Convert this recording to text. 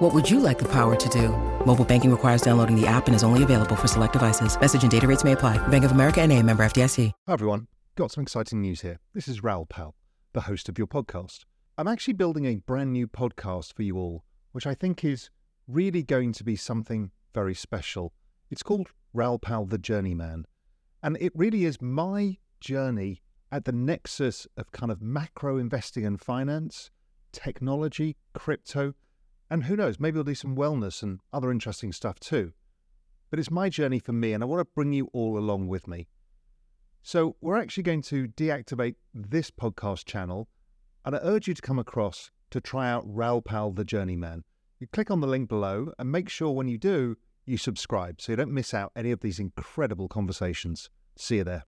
What would you like the power to do? Mobile banking requires downloading the app and is only available for select devices. Message and data rates may apply. Bank of America and a member FDIC. Hi everyone, got some exciting news here. This is Raoul Pal, the host of your podcast. I'm actually building a brand new podcast for you all, which I think is really going to be something very special. It's called Raoul Pal the Journeyman, and it really is my journey at the nexus of kind of macro investing and finance, technology, crypto, and who knows, maybe we'll do some wellness and other interesting stuff too. But it's my journey for me, and I want to bring you all along with me. So, we're actually going to deactivate this podcast channel, and I urge you to come across to try out Raoul Pal the Journeyman. You click on the link below and make sure when you do, you subscribe so you don't miss out any of these incredible conversations. See you there.